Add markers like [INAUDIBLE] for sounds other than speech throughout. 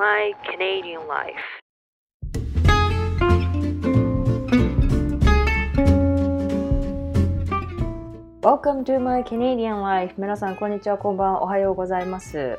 My Canadian Life 皆さんこんにちはこんばんはおはようございます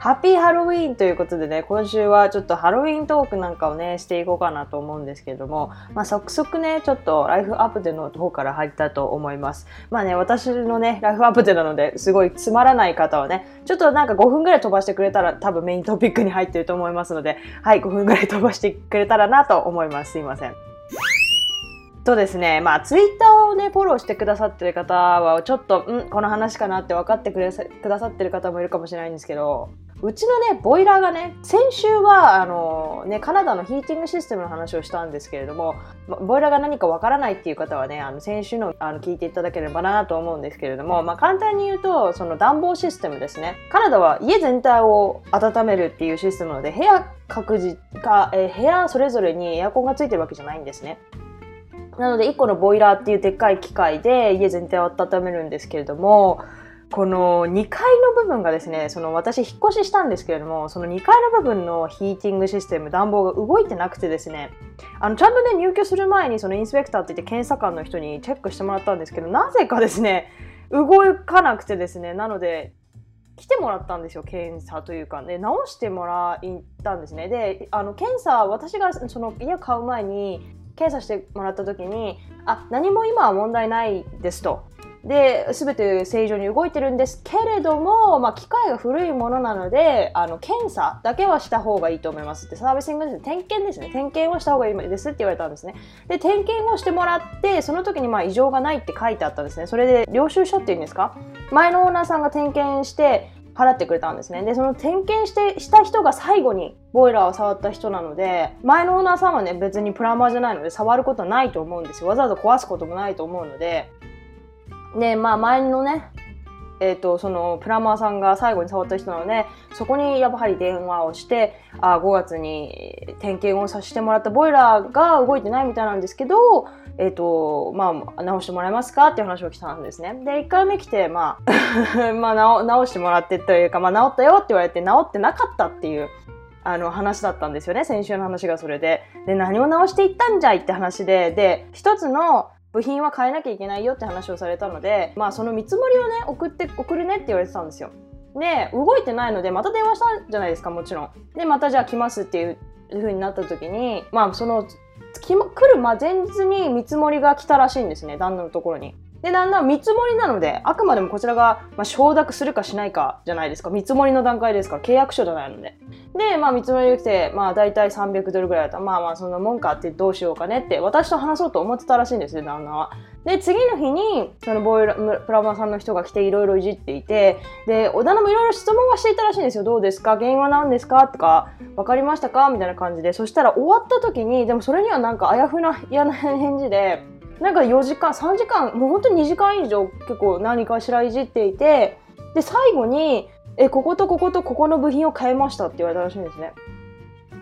ハッピーハロウィーンということでね今週はちょっとハロウィントークなんかをねしていこうかなと思うんですけれどもまあ早速ねちょっとライフアップデの方から入ったと思います。まあね私のねライフアップデなのですごいつまらない方はねちょっとなんか5分ぐらい飛ばしてくれたら多分メイントピックに入ってると思いますのではい5分ぐらい飛ばしてくれたらなと思います。すいません。とですね、まあ、ツイッターをね、フォローしてくださってる方は、ちょっと、んこの話かなって分かってくれくださってる方もいるかもしれないんですけど、うちのね、ボイラーがね、先週は、あの、ね、カナダのヒーティングシステムの話をしたんですけれども、ボイラーが何かわからないっていう方はね、あの、先週の、あの、聞いていただければなと思うんですけれども、まあ、簡単に言うと、その暖房システムですね。カナダは家全体を温めるっていうシステムなので、部屋各自か、えー、部屋それぞれにエアコンがついてるわけじゃないんですね。なので1個のボイラーっていうでっかい機械で家全体を温めるんですけれども、この2階の部分がですね、その私引っ越ししたんですけれども、その2階の部分のヒーティングシステム、暖房が動いてなくてですね、あのちゃんとね、入居する前にそのインスペクターって言って検査官の人にチェックしてもらったんですけど、なぜかですね、動かなくてですね、なので、来てもらったんですよ検査というか。ね直してもらったんですね。であの検査私がその家買う前に検査してもらった時にあ何も今は問題ないですと。で全て正常に動いてるんですけれども、まあ、機械が古いものなのであの検査だけはした方がいいと思いますってサービスングですね点検ですね点検をした方がいいですって言われたんですねで点検をしてもらってその時にまあ異常がないって書いてあったんですねそれで領収書っていうんですか？前のオーナーさんが点検して払ってくれたんですね。で、その点検してした人が最後にボイラーを触った人なので、前のオーナーさんはね、別にプラマーじゃないので触ることはないと思うんですよ。わざわざ壊すこともないと思うので。で、まあ前のね、えーと、そのプラマーさんが最後に触った人なのでそこにやっぱり電話をしてあ5月に点検をさせてもらったボイラーが動いてないみたいなんですけど、えーとまあ、直してもらえますか？っていう話を来たんですね。で1回目来て、まあ [LAUGHS] まあ直、直してもらってというか、まあ、直ったよって言われて直ってなかったっていうあの話だったんですよね先週の話がそれで。で何を直していったんじゃい？って話でで一つの部品は変えなきゃいけないよって話をされたので、まあその見積もりをね、送って、送るねって言われてたんですよ。で、動いてないので、また電話したじゃないですか、もちろん。で、またじゃあ来ますっていう風になった時に、まあその、来る前日に見積もりが来たらしいんですね、旦那のところに。で、だんだん見積もりなので、あくまでもこちらが、まあ、承諾するかしないかじゃないですか。見積もりの段階ですから、契約書じゃないので。で、まあ、見積もりが来て、まあ、大体300ドルぐらいだったら、まあまあ、そんなもんかってどうしようかねって、私と話そうと思ってたらしいんですね、旦那は。で、次の日に、そのボイラ、プラマーさんの人が来ていろいろいじっていて、で、お旦那もいろいろ質問はしていたらしいんですよ。どうですか？原因は何ですか？とか、わかりましたか？みたいな感じで。そしたら終わった時に、でもそれにはなんかあやふな、嫌な返事で、なんか4時間3時間もう本当に2時間以上結構何かしらいじっていてで最後に「えこことこことここの部品を変えました」って言われたらしいんですね。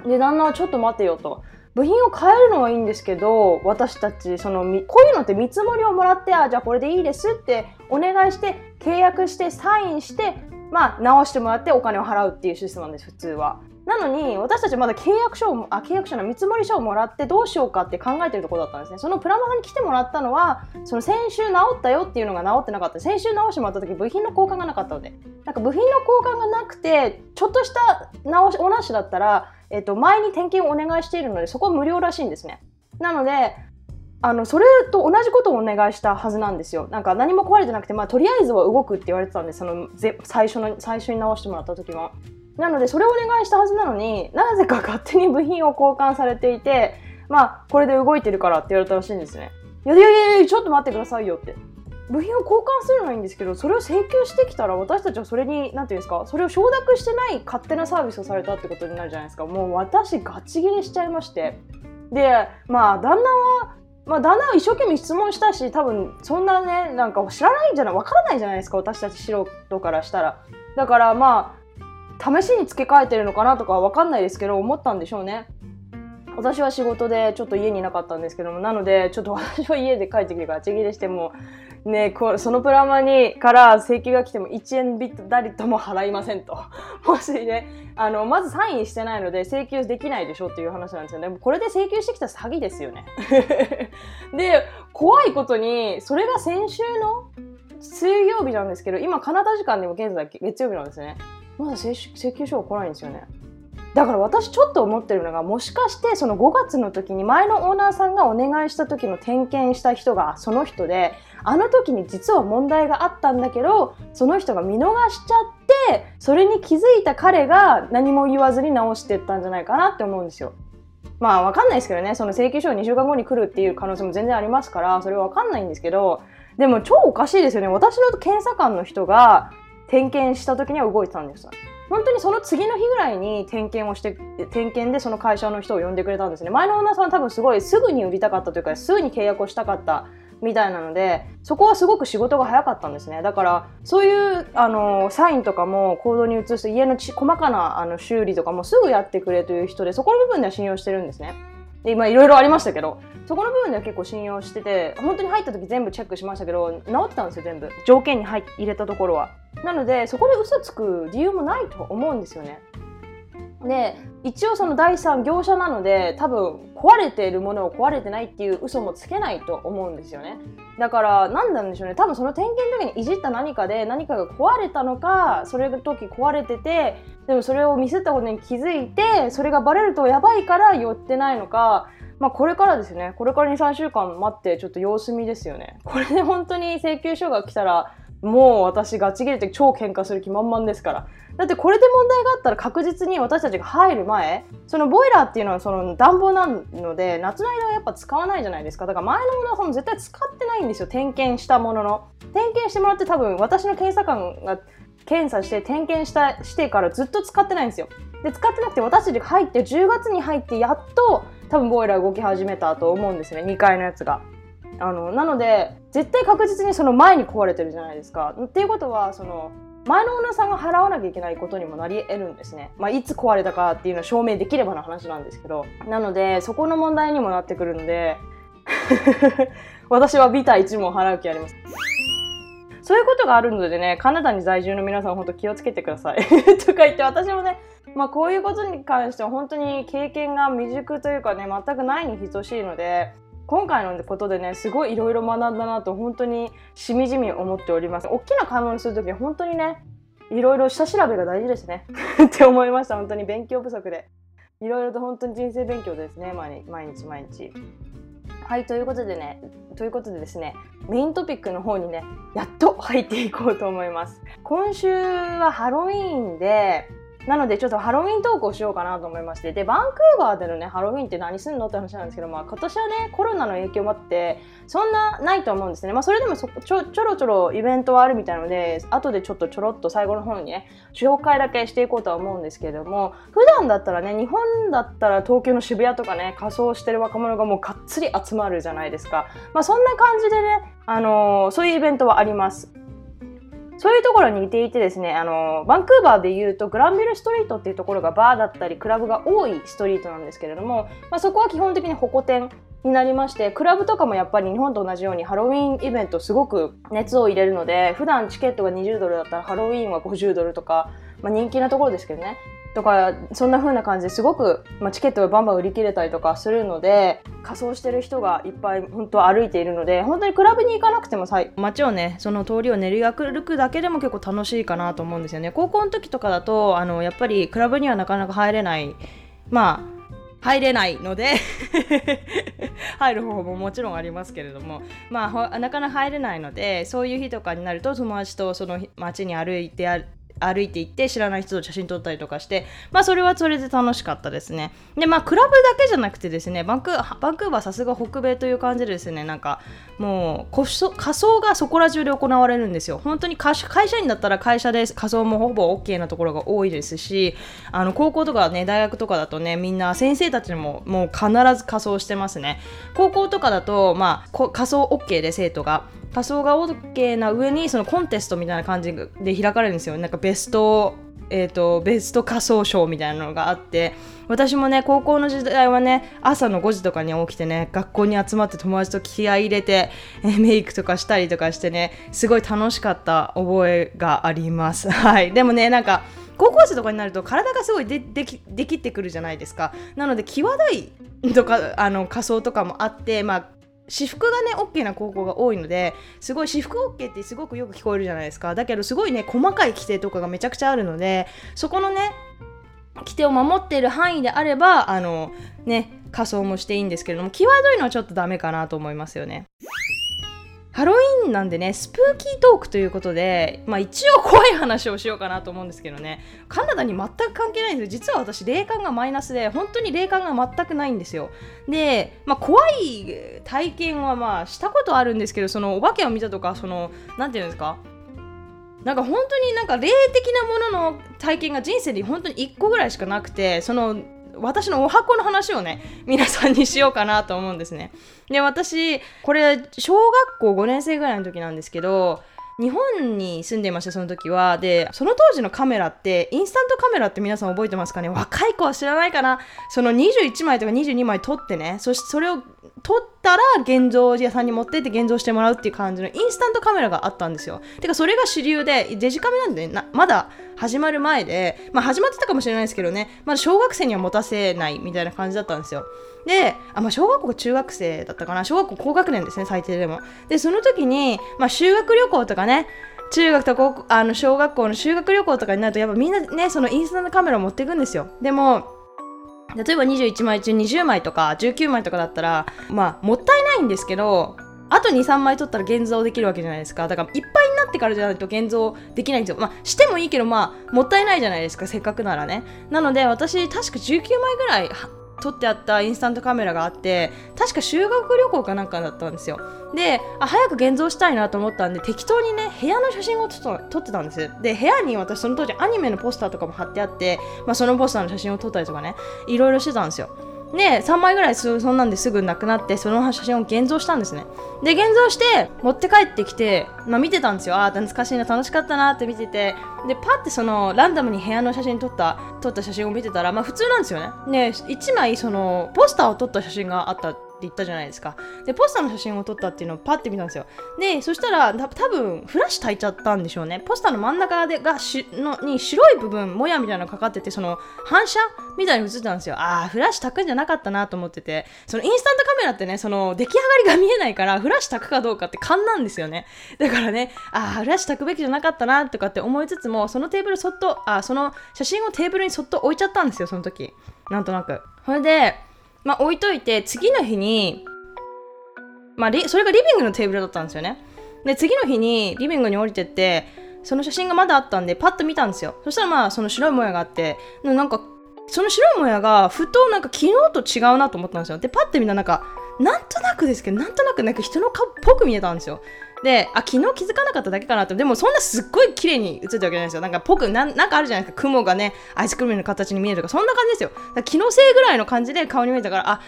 で旦那は「ちょっと待てよ」と。部品を変えるのはいいんですけど私たちそのこういうのって見積もりをもらってあじゃあこれでいいですってお願いして契約してサインしてまあ直してもらってお金を払うっていうシステムなんです普通は。なのに私たちまだ契約書をあ契約書の見積書をもらってどうしようかって考えてるところだったんですね。そのプラマさんに来てもらったのはその先週治ったよっていうのが治ってなかった。先週直してもらった時部品の交換がなかったので。なんか部品の交換がなくてちょっとした直しおなしだったら、えっと、前に点検をお願いしているのでそこは無料らしいんですね。なのであのそれと同じことをお願いしたはずなんですよ。なんか何も壊れてなくて、まあ、とりあえずは動くって言われてたんでその最初の最初に直してもらった時は。なのでそれをお願いしたはずなのになぜか勝手に部品を交換されていてまあこれで動いてるからって言われたらしいんですね。いやいやいやちょっと待ってくださいよって。部品を交換するのはいいんですけどそれを請求してきたら私たちはそれに何て言うんですかそれを承諾してない勝手なサービスをされたってことになるじゃないですかもう私ガチギレしちゃいましてでまあ旦那はまあ、旦那は一生懸命質問したし多分そんなねなんか知らないんじゃないわからないじゃないですか私たち素人からしたらだからまあ試しに付け替えてるのかなとかわかんないですけど思ったんでしょうね私は仕事でちょっと家にいなかったんですけどもなのでちょっと私は家で帰ってきてからちぎれしてもねこそのプラマにから請求が来ても1円ビットたりとも払いませんと。[LAUGHS] もしね、あの、まずサインしてないので請求できないでしょっていう話なんですよね。これで請求してきた詐欺ですよね。[LAUGHS] で、怖いことに、それが先週の水曜日なんですけど、今カナダ時間でも現在月曜日なんですね。まだ請求書が来ないんですよね。だから私ちょっと思ってるのがもしかしてその5月の時に前のオーナーさんがお願いした時の点検した人がその人であの時に実は問題があったんだけどその人が見逃しちゃってそれに気づいた彼が何も言わずに直してったんじゃないかなって思うんですよ。まあわかんないですけどねその請求書が2週間後に来るっていう可能性も全然ありますからそれはわかんないんですけどでも超おかしいですよね私の検査官の人が点検した時には動いてたんです。本当にその次の日ぐらいに点検をして点検でその会社の人を呼んでくれたんですね。前のオーナーさんは多分すごいすぐに売りたかったというかすぐに契約をしたかったみたいなのでそこはすごく仕事が早かったんですね。だからそういうあのサインとかも行動に移して家のち細かなあの修理とかもすぐやってくれという人でそこの部分では信用してるんですね。で今いろいろありましたけどそこの部分では結構信用してて本当に入った時全部チェックしましたけど治ってたんですよ全部条件に入入れたところはなのでそこで嘘つく理由もないと思うんですよね。で一応その第三業者なので多分壊れているものを壊れてないっていう嘘もつけないと思うんですよね。だから何なんでしょうね。多分その点検の時にいじった何かで何かが壊れたのかそれの時壊れててでもそれをミスったことに気づいてそれがバレるとやばいから寄ってないのかまあこれからですね。これから23週間待ってちょっと様子見ですよね。これで本当に請求書が来たらもう私ガチ切れて超喧嘩する気満々ですから。だってこれで問題があったら確実に私たちが入る前、そのボイラーっていうのはその暖房なので、夏の間はやっぱ使わないじゃないですか。だから前のものはその絶対使ってないんですよ。点検したものの。点検してもらって多分私の検査官が検査して点検したしてからずっと使ってないんですよ。で、使ってなくて私たちが入って10月に入ってやっと多分ボイラー動き始めたと思うんですね。2階のやつが。あのなので絶対確実にその前に壊れてるじゃないですか。っていうことはその前のオーナーさんが払わなきゃいけないことにもなり得るんですね。まあ、いつ壊れたかっていうのを証明できればの話なんですけどなのでそこの問題にもなってくるので [LAUGHS] 私はビタ1も払う気あります。そういうことがあるのでね、カナダに在住の皆さん本当気をつけてください。[LAUGHS] とか言って私もね、まあこういうことに関しては本当に経験が未熟というかね、全くないに等しいので、今回のことでねすごいいろいろ学んだなと本当にしみじみ思っております。大きな買い物する時は本当にねいろいろ下調べが大事ですね。[LAUGHS] って思いました。本当に勉強不足で。いろいろと本当に人生勉強ですね。毎日毎日。はいということでねということでですねメイントピックの方にねやっと入っていこうと思います。今週はハロウィーンでなのでちょっとハロウィントークをしようかなと思いまして。でバンクーバーでのねハロウィンって何すんのって話なんですけど、まあ、今年はねコロナの影響もあってそんなないと思うんですね、まあ、それでもそちょちょろちょろイベントはあるみたいなので後でちょっとちょろっと最後の方にね紹介だけしていこうとは思うんですけども普段だったらね日本だったら東京の渋谷とかね仮装してる若者がもうがっつり集まるじゃないですか、まあ、そんな感じでね、あのー、そういうイベントはあります。そういうところに似ていてですね、あの、バンクーバーで言うとグランビルストリートっていうところがバーだったりクラブが多いストリートなんですけれども、まあ、そこは基本的にホコ店になりましてクラブとかもやっぱり日本と同じようにハロウィンイベントすごく熱を入れるので普段チケットが20ドルだったらハロウィンは50ドルとか、まあ、人気なところですけどね。とかそんな風な感じですごく、まあ、チケットがバンバン売り切れたりとかするので仮装してる人がいっぱい本当歩いているので本当にクラブに行かなくても街をねその通りを練り歩くだけでも結構楽しいかなと思うんですよね。高校の時とかだとあのやっぱりクラブにはなかなか入れないまあ入れないので [LAUGHS] 入る方法ももちろんありますけれどもまあなかなか入れないのでそういう日とかになると友達とその街に歩いて歩いていって知らない人と写真撮ったりとかしてまあそれはそれで楽しかったですね。でまあクラブだけじゃなくてですねバンクバンクーバーさすが北米という感じでですねなんかもう仮装がそこら中で行われるんですよ。本当に会社員だったら会社で仮装もほぼ OK なところが多いですしあの高校とかね大学とかだとねみんな先生たちももう必ず仮装してますね。高校とかだとまあ仮装 OK で生徒が。仮装が OK な上にそのコンテストみたいな感じで開かれるんですよ。なんかベストえーと、ベスト仮装賞みたいなのがあって私もね高校の時代はね朝の5時とかに起きてね学校に集まって友達と気合い入れて、え、メイクとかしたりとかしてねすごい楽しかった覚えがあります。[LAUGHS] はい。でもねなんか高校生とかになると体がすごいでできできてくるじゃないですか。なので際どいとかあの仮装とかもあってまあ私服がね OK な高校が多いのですごい私服 OK ってすごくよく聞こえるじゃないですか。だけどすごいね細かい規定とかがめちゃくちゃあるのでそこのね規定を守っている範囲であればあのね仮装もしていいんですけれども際どいのはちょっとダメかなと思いますよね。ハロウィンなんでね、スプーキートークということで、まあ一応怖い話をしようかなと思うんですけどね、カナダに全く関係ないんですよ。実は私、霊感がマイナスで、本当に霊感が全くないんですよ。で、まあ怖い体験はまあしたことあるんですけど、そのお化けを見たとか、その、なんていうんですか、なんか本当になんか霊的なものの体験が人生で本当に1個ぐらいしかなくて、その私のお箱の話をね皆さんにしようかなと思うんですね。で私これ小学校5年生ぐらいの時なんですけど日本に住んでいましたその時は。でその当時のカメラってインスタントカメラって皆さん覚えてますかね？若い子は知らないかな？その21枚とか22枚撮ってね。そしてそれを撮ったら現像屋さんに持ってって現像してもらうっていう感じのインスタントカメラがあったんですよ。てかそれが主流でデジカメなんでなまだ始まる前でまあ始まってたかもしれないですけどね。まだ小学生には持たせないみたいな感じだったんですよ。で、あ、まあ、小学校中学生だったかな。小学校高学年ですね、最低でも。で、その時に、まあ、修学旅行とかね、中学と高あの小学校の修学旅行とかになると、やっぱみんなね、そのインスタのカメラを持っていくんですよ。でも、例えば21枚中20枚とか19枚とかだったら、まあ、もったいないんですけど、あと2、3枚取ったら現像できるわけじゃないですか。だからいっぱいになってからじゃないと現像できないんですよ。まあ、してもいいけど、まあ、もったいないじゃないですか、せっかくならね。なので、私、確か19枚ぐらい撮ってあったインスタントカメラがあって確か修学旅行かなんかだったんですよ。であ早く現像したいなと思ったんで適当にね部屋の写真を撮ってたんです。で部屋に私その当時アニメのポスターとかも貼ってあって、まあ、そのポスターの写真を撮ったりとかねいろいろしてたんですよ。で3枚ぐらいそんなんですぐなくなってその写真を現像したんですね。で現像して持って帰ってきて、まあ、見てたんですよ。ああ懐かしいな楽しかったなって見てて。でパッてそのランダムに部屋の写真撮った撮った写真を見てたらまあ普通なんですよね。で1枚そのポスターを撮った写真があった言ったじゃないですか。でポスターの写真を撮ったっていうのをパッて見たんですよ。でそしたら多分フラッシュ焚いちゃったんでしょうね。ポスターの真ん中でがしのに白い部分もやみたいなのがかかっててその反射みたいに映ったんですよ。ああフラッシュ焚くんじゃなかったなと思ってて。そのインスタントカメラってねその出来上がりが見えないからフラッシュ焚くかどうかって勘なんですよね。だからねああフラッシュ焚くべきじゃなかったなとかって思いつつもそのテーブルそっとあその写真をテーブルにそっと置いちゃったんですよその時。なんとなく。それでまあ置いといて次の日にまあ、それがリビングのテーブルだったんですよね。で、次の日にリビングに降りてって、その写真がまだあったんで、パッと見たんですよ。そしたらまあ、その白いもやがあって、なんか、その白いもやが、ふとなんか昨日と違うなと思ったんですよ。で、パッて見たらなんか、なんとなくですけど、なんとなくなんか人の顔っぽく見えたんですよ。で、あ、昨日気づかなかっただけかなと。でもそんなすっごい綺麗に映ったわけじゃないですよ。なんかぽくな、んかあるじゃないですか。雲がね、アイスクリームの形に見えるとか、そんな感じですよ。気のせいぐらいの感じで顔に見えたから、あ、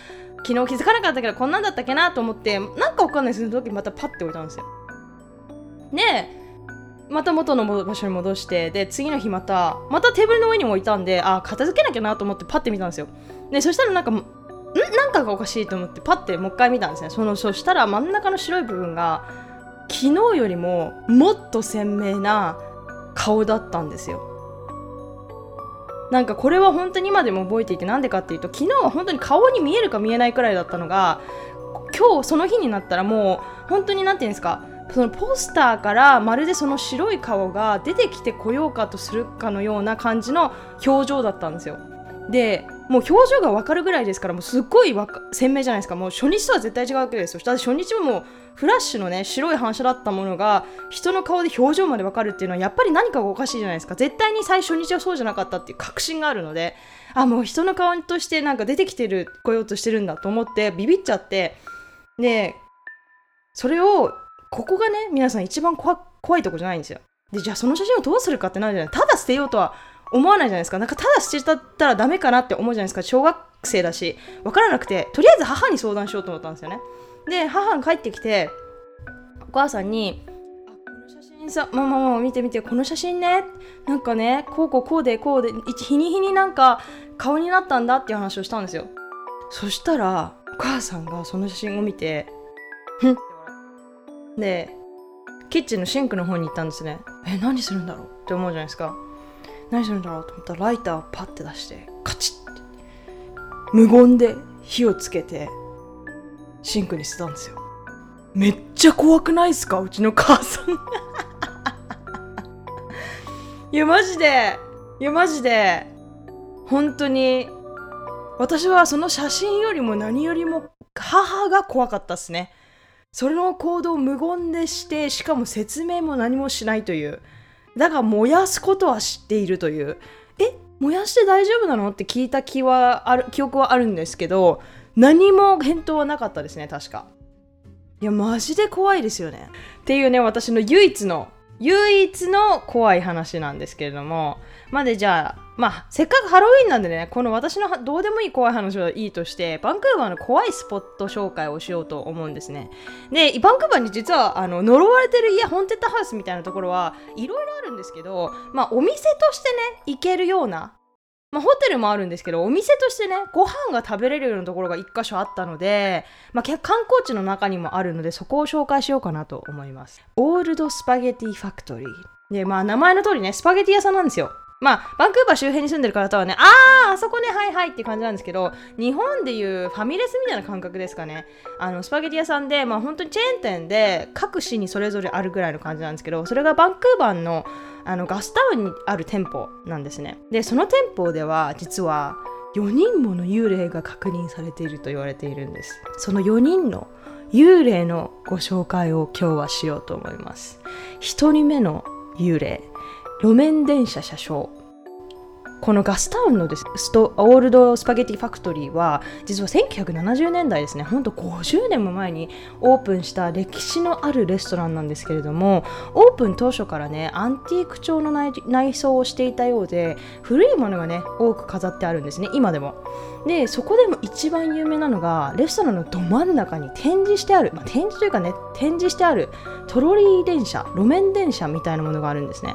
昨日気づかなかったけどこんなんだったっけなと思ってなんかわかんないその時またパッて置いたんですよでまた元の場所に戻してで次の日またまたテーブルの上に置いたんであ片付けなきゃなと思ってパッて見たんですよでそしたらなんかん？なんかがおかしいと思ってパッてもう一回見たんですねそのそしたら真ん中の白い部分が昨日よりももっと鮮明な顔だったんですよなんかこれは本当に今でも覚えていてなんでかっていうと昨日は本当に顔に見えるか見えないくらいだったのが今日その日になったらもう本当に何て言うんですかそのポスターからまるでその白い顔が出てきてこようかとするかのような感じの表情だったんですよ。でもう表情が分かるぐらいですからもうすっごい鮮明じゃないですか。もう初日とは絶対違うわけですよ。初日ももうフラッシュのね白い反射だったものが人の顔で表情までわかるっていうのはやっぱり何かがおかしいじゃないですか。絶対に最初日はそうじゃなかったっていう確信があるのであもう人の顔としてなんか出てきてる来ようとしてるんだと思ってビビっちゃってでそれをここがね皆さん一番怖いとこじゃないんですよ。でじゃあその写真をどうするかってなるじゃない。ただ捨てようとは思わないじゃないですか。なんかただ捨てちゃったらダメかなって思うじゃないですか。小学生だし。分からなくて。とりあえず母に相談しようと思ったんですよね。で母が帰ってきてお母さんにあこの写真さママママ見て見てこの写真ね。なんかねこうこうこうでこうで日に日になんか顔になったんだっていう話をしたんですよ。そしたらお母さんがその写真を見てふん。でキッチンのシンクの方に行ったんですね。え何するんだろうって思うじゃないですか。何するんだろうと思ったらライターをパッて出してカチッて。無言で火をつけてシンクに捨てたんですよ。めっちゃ怖くないっすか？うちの母さん。[LAUGHS] いやマジで。いやマジで。本当に私はその写真よりも何よりも母が怖かったっすね。それの行動を無言でしてしかも説明も何もしないという。だから燃やすことは知っているという。え燃やして大丈夫なの？って聞いた気はある記憶はあるんですけど何も返答はなかったですね確か。いやマジで怖いですよね。っていうね私の唯一の唯一の怖い話なんですけれどもまでじゃあまあせっかくハロウィンなんでねこの私のどうでもいい怖い話はいいとしてバンクーバーの怖いスポット紹介をしようと思うんですね。でバンクーバーに実はあの呪われてる家ホンテッドハウスみたいなところはいろいろあるんですけどまあお店としてね行けるようなまあ、ホテルもあるんですけどお店としてねご飯が食べれるようなところが1箇所あったので、まあ、観光地の中にもあるのでそこを紹介しようかなと思います。 Old Spaghetti Factory。でまあ名前の通りねスパゲティ屋さんなんですよ。まあ、バンクーバー周辺に住んでる方はね、あー、あそこね、はいはいって感じなんですけど、日本でいうファミレスみたいな感覚ですかね。あの、スパゲティ屋さんで、まあ本当にチェーン店で、各市にそれぞれあるぐらいの感じなんですけど、それがバンクーバーのあのガスタウンにある店舗なんですね。で、その店舗では、実は、4人もの幽霊が確認されていると言われているんです。その4人の幽霊のご紹介を今日はしようと思います。1人目の幽霊。路面電車車掌。このガスタウンのですストオールドスパゲティファクトリーは実は1970年代ですねほんと50年も前にオープンした歴史のあるレストランなんですけれどもオープン当初からねアンティーク調の内装をしていたようで古いものがね多く飾ってあるんですね今でも。でそこでも一番有名なのがレストランのど真ん中に展示してある、まあ、展示というかね展示してあるトロリー電車路面電車みたいなものがあるんですね。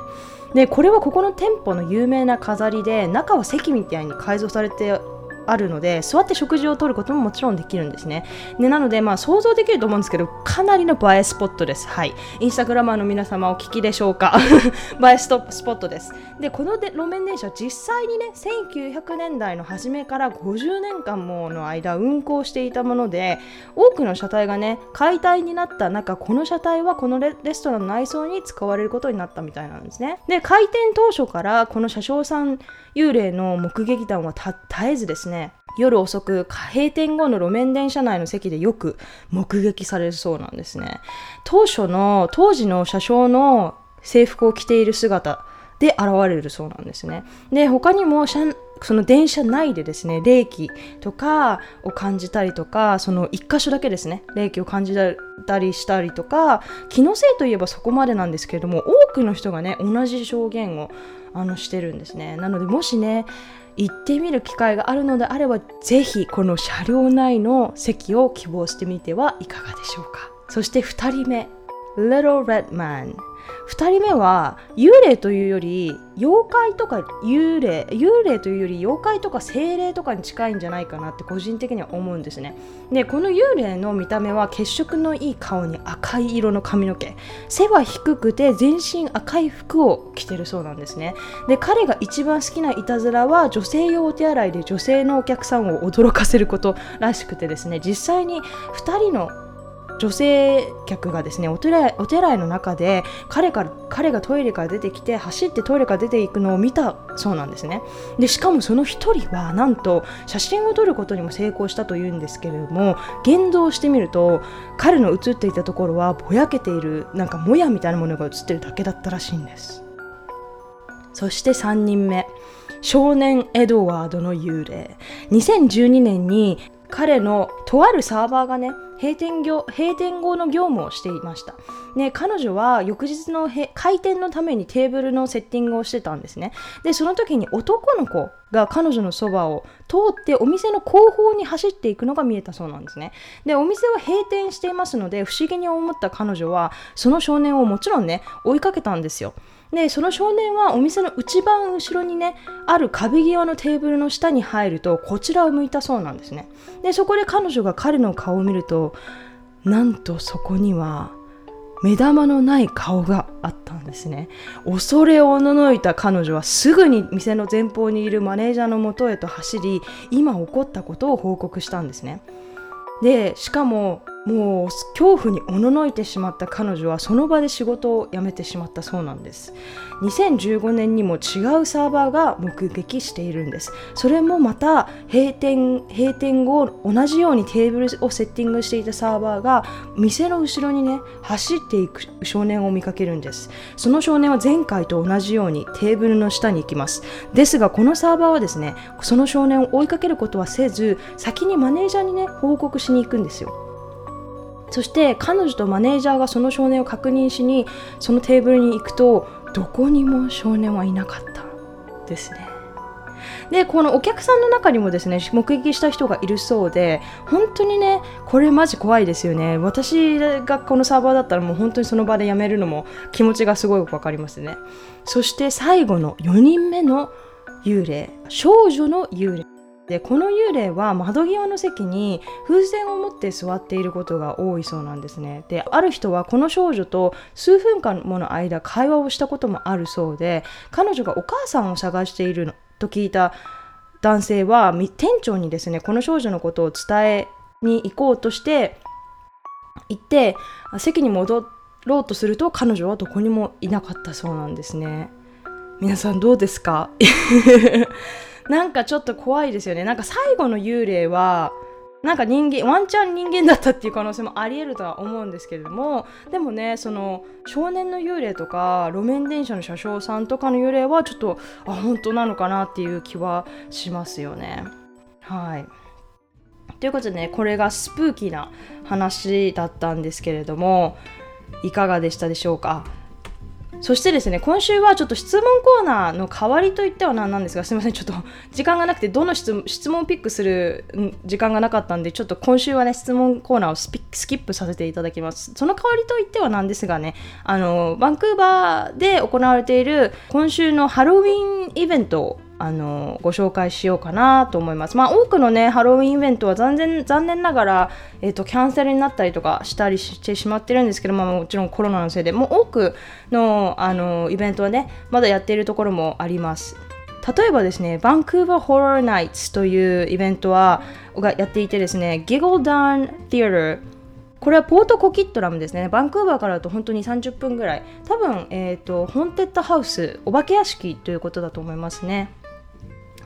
でこれはここの店舗の有名な飾りで中は席みたいに改造されてあるので座って食事をとることももちろんできるんですね。でなのでまあ想像できると思うんですけどかなりの映えスポットです。はい。インスタグラマーの皆様お聞きでしょうか。[LAUGHS] 映えストスポットです。でこので路面電車実際にね1900年代の初めから50年間もの間運行していたもので多くの車体がね解体になった中この車体はこのレストランの内装に使われることになったみたいなんですね。で開店当初からこの車掌さん幽霊の目撃談は絶えずですねね夜遅く閉店後の路面電車内の席でよく目撃されるそうなんですね。当初の当時の車掌の制服を着ている姿で現れるそうなんですね。で他にもその電車内でですね冷気とかを感じたりとかその一箇所だけですね冷気を感じたりしたりとか気のせいといえばそこまでなんですけれども多くの人がね同じ証言をあのしてるんですね。なのでもしね行ってみる機会があるのであれば是非この車両内の席を希望してみてはいかがでしょうか。そして2人目。Little Red Man 2人目は幽霊というより妖怪とか幽霊幽霊というより妖怪とか精霊とかに近いんじゃないかなって個人的には思うんですね。でこの幽霊の見た目は血色のいい顔に赤い色の髪の毛。背は低くて全身赤い服を着てるそうなんですね。で彼が一番好きないたずらは女性用お手洗いで女性のお客さんを驚かせることらしくてですね。実際に2人の女性客がですねお寺お寺の中で彼から彼がトイレから出てきて走ってトイレから出ていくのを見たそうなんですね。でしかもその1人はなんと写真を撮ることにも成功したというんですけれども現像してみると彼の写っていたところはぼやけているなんかもやみたいなものが写ってるだけだったらしいんです。そして3人目。少年エドワードの幽霊。2012年に彼のとあるサーバーがね閉店業閉店後の業務をしていました、ね、彼女は翌日の開店のためにテーブルのセッティングをしてたんですね。でその時に男の子が彼女のそばを通ってお店の後方に走っていくのが見えたそうなんですね。でお店は閉店していますので不思議に思った彼女はその少年をもちろんね追いかけたんですよ。でその少年はお店の一番後ろにねある壁際のテーブルの下に入るとこちらを向いたそうなんですね。でそこで彼女が彼の顔を見るとなんとそこには目玉のない顔があったんですね。恐れおののいた彼女はすぐに店の前方にいるマネージャーのもとへと走り今起こったことを報告したんですね。でしかももう恐怖におののいてしまった彼女はその場で仕事を辞めてしまったそうなんです。2015年にも違うサーバーが目撃しているんです。それもまた閉店閉店後同じようにテーブルをセッティングしていたサーバーが店の後ろにね走っていく少年を見かけるんです。その少年は前回と同じようにテーブルの下に行きます。ですがこのサーバーはですねその少年を追いかけることはせず先にマネージャーにね報告しに行くんですよ。そして彼女とマネージャーがその少年を確認しにそのテーブルに行くとどこにも少年はいなかったですね。でこのお客さんの中にもですね目撃した人がいるそうで本当にねこれマジ怖いですよね。私がこのサーバーだったらもう本当にその場でやめるのも気持ちがすごい分かりますね。そして最後の4人目の幽霊少女の幽霊。でこの幽霊は窓際の席に風船を持って座っていることが多いそうなんですね。である人はこの少女と数分間もの間会話をしたこともあるそうで彼女がお母さんを探していると聞いた男性は店長にですねこの少女のことを伝えに行こうとして行って席に戻ろうとすると彼女はどこにもいなかったそうなんですね。皆さんどうですか？[LAUGHS] なんかちょっと怖いですよね。なんか最後の幽霊はなんか人間ワンチャン人間だったっていう可能性もありえるとは思うんですけれども。でもねその少年の幽霊とか路面電車の車掌さんとかの幽霊はちょっとあ本当なのかなっていう気はしますよね。はい。ということでねこれがスプーキーな話だったんですけれどもいかがでしたでしょうか？そしてですね今週はちょっと質問コーナーの代わりといってはなんなんですがすみませんちょっと時間がなくてどの質問 [LAUGHS] をピックする時間がなかったんでちょっと今週はね質問コーナーをスキップさせていただきます。その代わりといってはなんですがねあのバンクーバーで行われている今週のハロウィンイベントあのご紹介しようかなと思います。まあ、多くのねハロウィンイベントは残念残念ながら、えーと、キャンセルになったりとかしたりしてしまってるんですけど、まあ、もちろんコロナのせいでもう多くのあのイベントはねまだやっているところもあります。例えばですね、バンクーバーホラーナイツというイベントはがやっていてですね、ギゴダン・ティアターこれはポートコキットラムですね。バンクーバーからだと本当に30分ぐらい。多分、えっ、ー、と、ホンテッドハウス、お化け屋敷ということだと思いますね。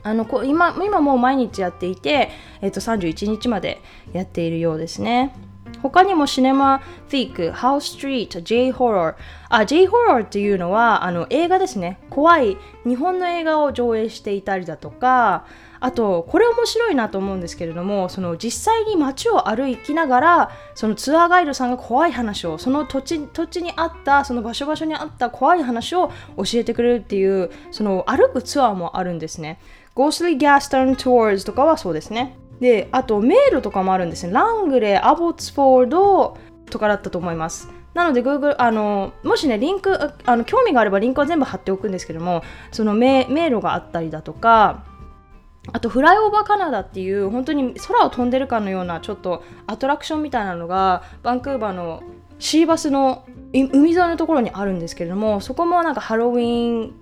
あのこ今今もう毎日やっていて、えっと、31日までやっているようですね。他にもシネマ・フィーク、ハウス・ストリート、J・ ホロー。あ、J・ ホローっていうのはあの映画ですね。怖い日本の映画を上映していたりだとか、あとこれ面白いなと思うんですけれどもその実際に街を歩きながらそのツアーガイドさんが怖い話をその土地土地にあったその場所場所にあった怖い話を教えてくれるっていうその歩くツアーもあるんですね。Ghostly Gaston Tours とかはそうですね。で、あと迷路とかもあるんですね。ラングレー、アボッツフォードとかだったと思います。なので Google あのもしねリンクあの興味があればリンクは全部貼っておくんですけどもその迷路があったりだとかあとフライオーバーカナダっていう本当に空を飛んでるかのようなちょっとアトラクションみたいなのがバンクーバーのシーバスの海沿いのところにあるんですけれどもそこもなんかハロウィン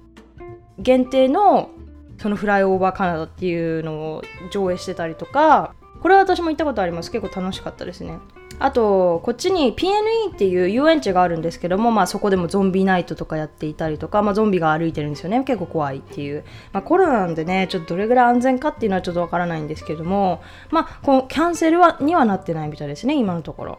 限定のそのフライオーバーカナダっていうのを上映してたりとかこれは私も行ったことあります。結構楽しかったですね。あとこっちに PNE っていう遊園地があるんですけども、まあ、そこでもゾンビナイトとかやっていたりとか、まあ、ゾンビが歩いてるんですよね結構怖いっていう、まあ、コロナなんでねちょっとどれぐらい安全かっていうのはちょっとわからないんですけどもまあこのキャンセルはにはなってないみたいですね今のところ。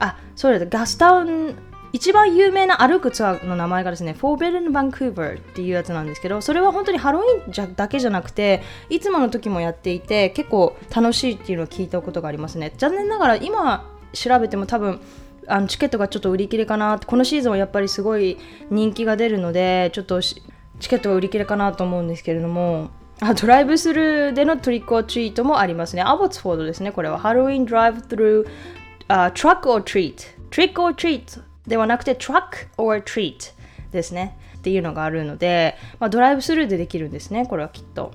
あそうです。ガスタウン一番有名な歩くツアーの名前がですね Forbidden Vancouver っていうやつなんですけどそれは本当にハロウィンじゃだけじゃなくていつもの時もやっていて結構楽しいっていうのを聞いたことがありますね。残念ながら今調べても多分あのチケットがちょっと売り切れかなこのシーズンはやっぱりすごい人気が出るのでちょっとチケットが売り切れかなと思うんですけれどもあドライブスルーでのトリックオートリートもありますね。アボツフォードですね。これはハロウィンドライブスルー、トラック or treat。トリック or treat ではなくてトラック or treat ですね。っていうのがあるので、まあ、ドライブスルーでできるんですね。これはきっと。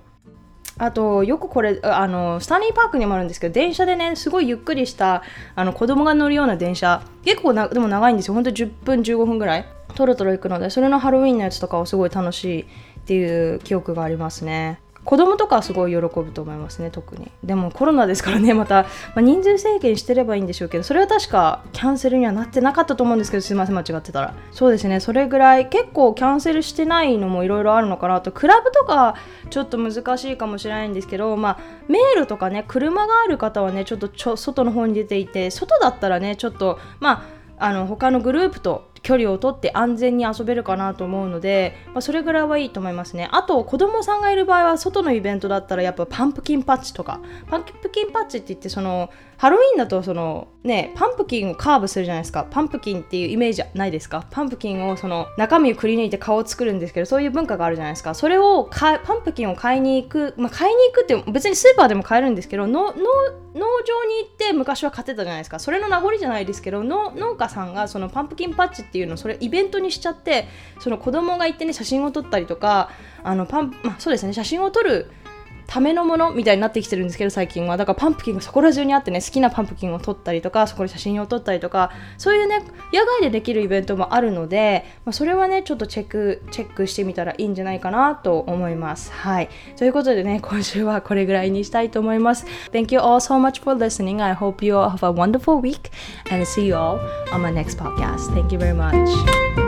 あと、よくこれ、あの、スタニーパークにもあるんですけど、電車でね、すごいゆっくりした、あの、子供が乗るような電車、結構な、でも長いんですよ。ほんと10分、15分ぐらい。トロトロ行くので、それのハロウィンのやつとかはすごい楽しいっていう記憶がありますね。子供とかはすごい喜ぶと思いますね特に。でもコロナですからねまた、まあ、人数制限してればいいんでしょうけどそれは確かキャンセルにはなってなかったと思うんですけどすいません間違ってたら。そうですねそれぐらい結構キャンセルしてないのもいろいろあるのかなと。クラブとかちょっと難しいかもしれないんですけどまあ迷路とかね車がある方はねちょっとちょ外の方に出ていて外だったらねちょっとまああの他のグループと距離をとって安全に遊べるかなと思うので、まあ、それぐらいはいいと思いますね。あと子供さんがいる場合は外のイベントだったらやっぱパンプキンパッチとか。パンプキンパッチって言ってそのハロウィンだとそのねパンプキンをカーブするじゃないですか。パンプキンっていうイメージないですか？パンプキンをその中身をくり抜いて顔を作るんですけどそういう文化があるじゃないですか。それをパンプキンを買いに行く、まあ、買いに行くって別にスーパーでも買えるんですけど農場に行って昔は買ってたじゃないですか。それの名残じゃないですけど農家さんがそのパンプキンパッチっていうのそれイベントにしちゃってその子供が行ってね写真を撮ったりとかあのパン、まあ、そうですね写真を撮るためのものみたいになってきてるんですけど最近は。だからパンプキンがそこら中にあってね好きなパンプキンを撮ったりとかそこで写真を撮ったりとかそういうね野外でできるイベントもあるので、まあ、それはねちょっとチェックチェックしてみたらいいんじゃないかなと思います。はい。ということでね今週はこれぐらいにしたいと思います。Thank you all so much for listening. I hope you all have a wonderful week and see you all on my next podcast. Thank you very much.